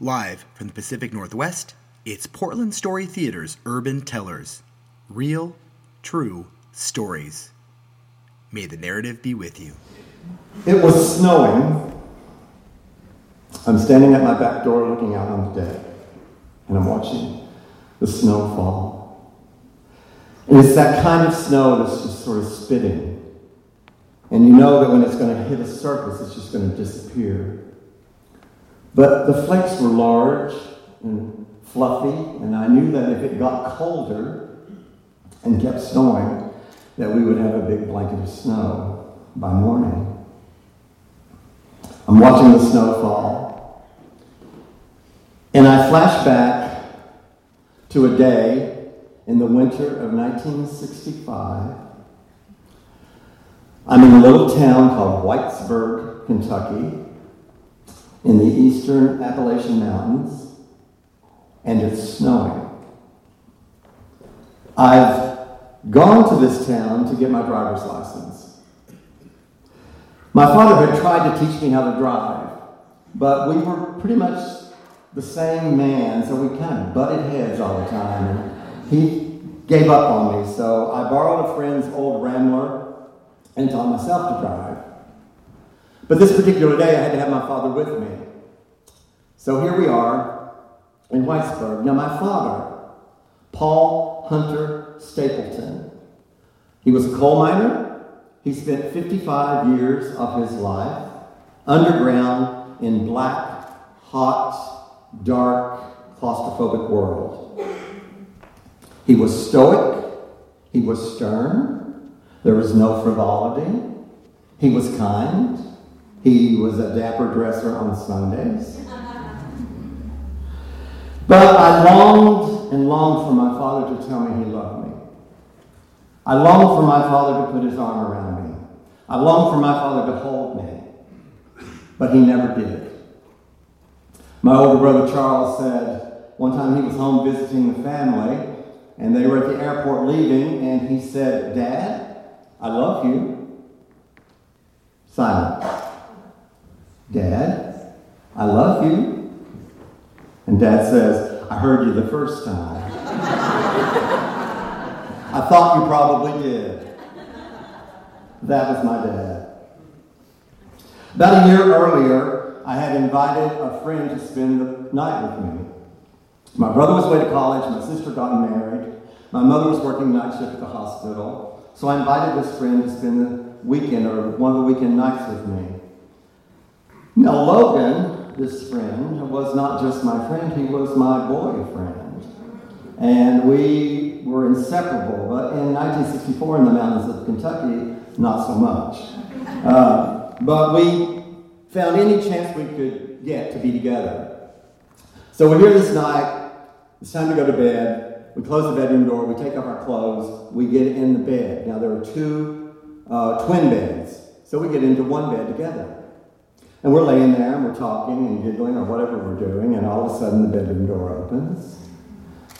Live from the Pacific Northwest, it's Portland Story Theater's Urban Tellers. Real, true stories. May the narrative be with you. It was snowing. I'm standing at my back door looking out on the deck, and I'm watching the snow fall. And it's that kind of snow that's just sort of spitting. And you know that when it's going to hit a surface, it's just going to disappear. But the flakes were large and fluffy, and I knew that if it got colder and kept snowing, that we would have a big blanket of snow by morning. I'm watching the snow fall, and I flash back to a day in the winter of 1965. I'm in a little town called Whitesburg, Kentucky, in the eastern Appalachian Mountains, and it's snowing. I've gone to this town to get my driver's license. My father had tried to teach me how to drive, but we were pretty much the same man, so we kind of butted heads all the time. And he gave up on me, so I borrowed a friend's old Rambler and taught myself to drive. But this particular day, I had to have my father with me. So here we are in Whitesburg. Now, my father, Paul Hunter Stapleton, he was a coal miner. He spent 55 years of his life underground in black, hot, dark, claustrophobic world. He was stoic. He was stern. There was no frivolity. He was kind. He was a dapper dresser on Sundays. But I longed and longed for my father to tell me he loved me. I longed for my father to put his arm around me. I longed for my father to hold me. But he never did. My older brother Charles said one time he was home visiting the family, and they were at the airport leaving, and he said, Dad, I love you. Silence. Dad, I love you. And dad says, I heard you the first time. I thought you probably did. That was my dad. About a year earlier, I had invited a friend to spend the night with me. My brother was away to college, my sister got married, my mother was working night shift at the hospital, so I invited this friend to spend the weekend or one of the weekend nights with me. Now, Logan, this friend, was not just my friend, he was my boyfriend. And we were inseparable. But in 1964, in the mountains of Kentucky, not so much. Uh, but we found any chance we could get to be together. So we're here this night. It's time to go to bed. We close the bedroom door. We take off our clothes. We get in the bed. Now, there are two uh, twin beds. So we get into one bed together. And we're laying there and we're talking and giggling or whatever we're doing, and all of a sudden the bedroom door opens,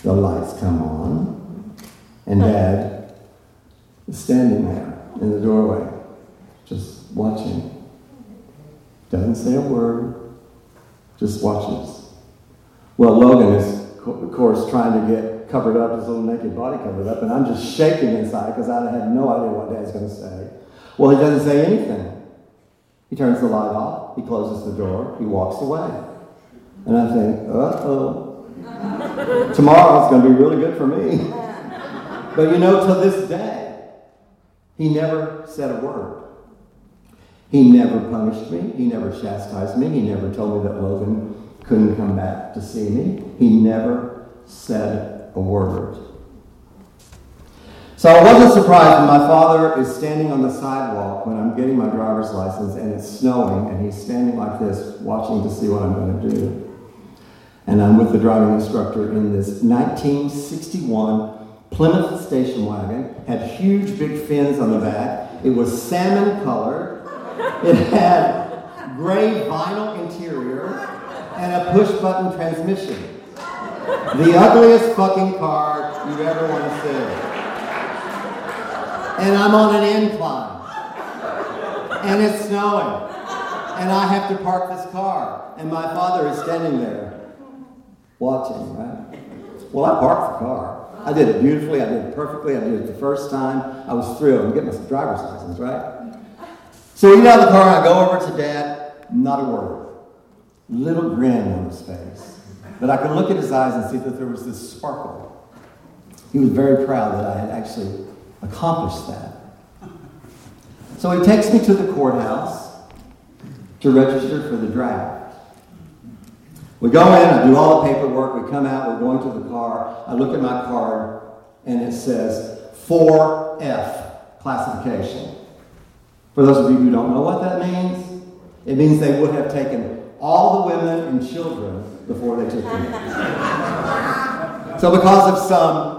the lights come on, and Dad is standing there in the doorway, just watching. Doesn't say a word, just watches. Well, Logan is, of course, trying to get covered up, his little naked body covered up, and I'm just shaking inside because I have no idea what Dad's going to say. Well, he doesn't say anything. He turns the light off, he closes the door, he walks away. And I think, uh oh. Tomorrow's going to be really good for me. but you know, to this day, he never said a word. He never punished me, he never chastised me, he never told me that Logan couldn't come back to see me. He never said a word. So I wasn't surprised when my father is standing on the sidewalk when I'm getting my driver's license and it's snowing and he's standing like this watching to see what I'm going to do. And I'm with the driving instructor in this 1961 Plymouth station wagon. Had huge big fins on the back. It was salmon colored. It had gray vinyl interior and a push button transmission. The ugliest fucking car you ever want to see and I'm on an incline. And it's snowing. And I have to park this car. And my father is standing there watching, right? Well, I parked the car. I did it beautifully. I did it perfectly. I did it the first time. I was thrilled. I'm getting my driver's license, right? So we out of the car. I go over to Dad. Not a word. Little grin on his face. But I could look at his eyes and see that there was this sparkle. He was very proud that I had actually accomplished that. So he takes me to the courthouse to register for the draft. We go in, I do all the paperwork, we come out, we're going to the car. I look at my card, and it says 4F classification. For those of you who don't know what that means, it means they would have taken all the women and children before they took me. so, because of some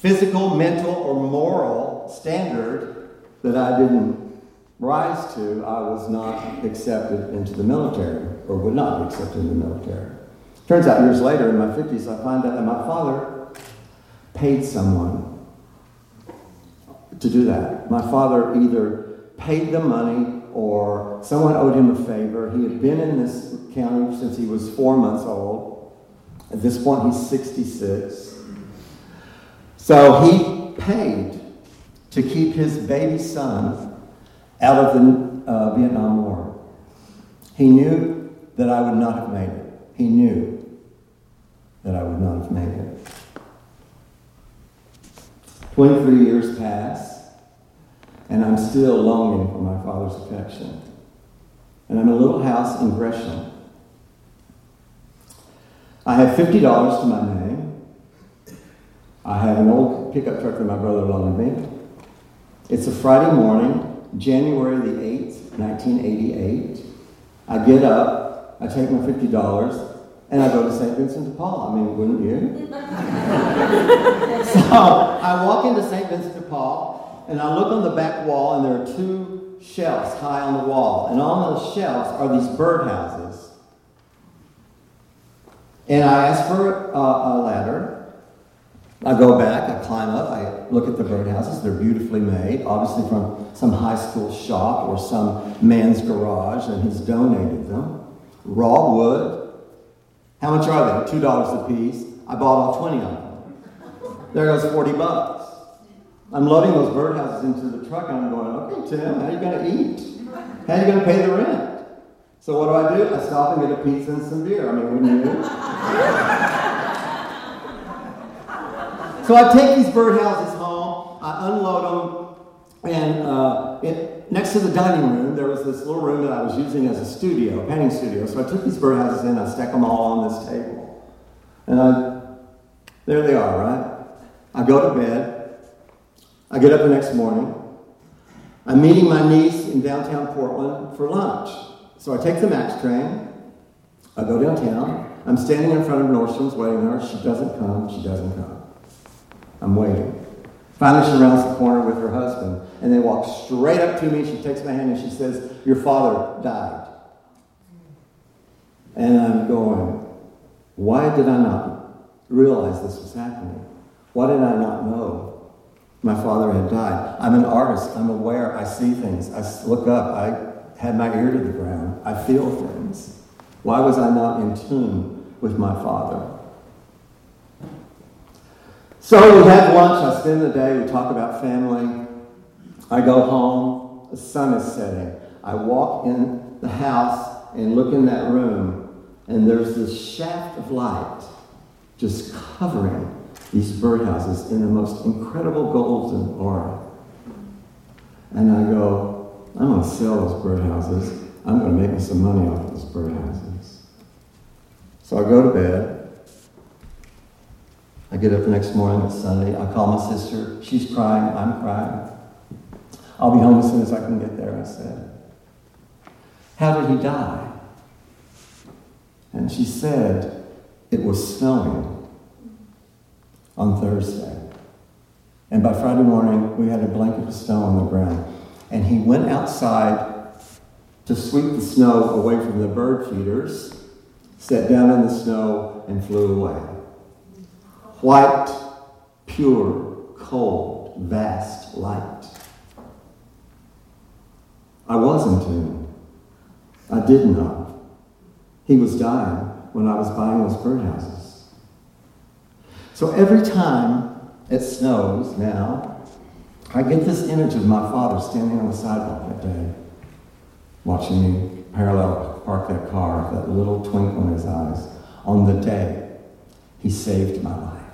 physical, mental, or moral standard that I didn't rise to, I was not accepted into the military, or would not be accepted in the military. Turns out years later, in my 50s, I find out that my father paid someone to do that. My father either paid the money or someone owed him a favor. He had been in this county since he was four months old. At this point, he's 66. So he paid to keep his baby son out of the uh, Vietnam War. He knew that I would not have made it. He knew that I would not have made it. 23 years pass, and I'm still longing for my father's affection. And I'm in a little house in Gresham. I have $50 to my name. I have an old pickup truck that my brother loaned me. It's a Friday morning, January the 8th, 1988. I get up, I take my $50, and I go to St. Vincent de Paul. I mean, wouldn't you? so I walk into St. Vincent de Paul, and I look on the back wall, and there are two shelves high on the wall. And on those shelves are these birdhouses. And I ask for a, a ladder, I go back, I climb up, I look at the birdhouses. They're beautifully made, obviously from some high school shop or some man's garage, and he's donated them. Raw wood. How much are they? Two dollars a piece. I bought all 20 of them. There goes 40 bucks. I'm loading those birdhouses into the truck, and I'm going, okay, Tim, how are you going to eat? How are you going to pay the rent? So what do I do? I stop and get a pizza and some beer. I mean, wouldn't you? So I take these birdhouses home, I unload them, and uh, it, next to the dining room, there was this little room that I was using as a studio, a painting studio. So I took these birdhouses in, I stack them all on this table. And I, there they are, right? I go to bed. I get up the next morning. I'm meeting my niece in downtown Portland for lunch. So I take the MAX train. I go downtown. I'm standing in front of Nordstrom's waiting for her. She doesn't come. She doesn't come. I'm waiting. Finally, she rounds the corner with her husband, and they walk straight up to me. She takes my hand and she says, Your father died. And I'm going, Why did I not realize this was happening? Why did I not know my father had died? I'm an artist. I'm aware. I see things. I look up. I have my ear to the ground. I feel things. Why was I not in tune with my father? So we have lunch. I spend the day. We talk about family. I go home. The sun is setting. I walk in the house and look in that room, and there's this shaft of light just covering these birdhouses in the most incredible golden aura. And I go, I'm going to sell those birdhouses. I'm going to make me some money off of those birdhouses. So I go to bed. I get up the next morning, it's Sunday. I call my sister. She's crying. I'm crying. I'll be home as soon as I can get there, I said. How did he die? And she said, it was snowing on Thursday. And by Friday morning, we had a blanket of snow on the ground. And he went outside to sweep the snow away from the bird feeders, sat down in the snow, and flew away. White, pure, cold, vast light. I was in. I did not. He was dying when I was buying those birdhouses. So every time it snows now, I get this image of my father standing on the sidewalk that day, watching me parallel park that car, that little twinkle in his eyes, on the day he saved my life.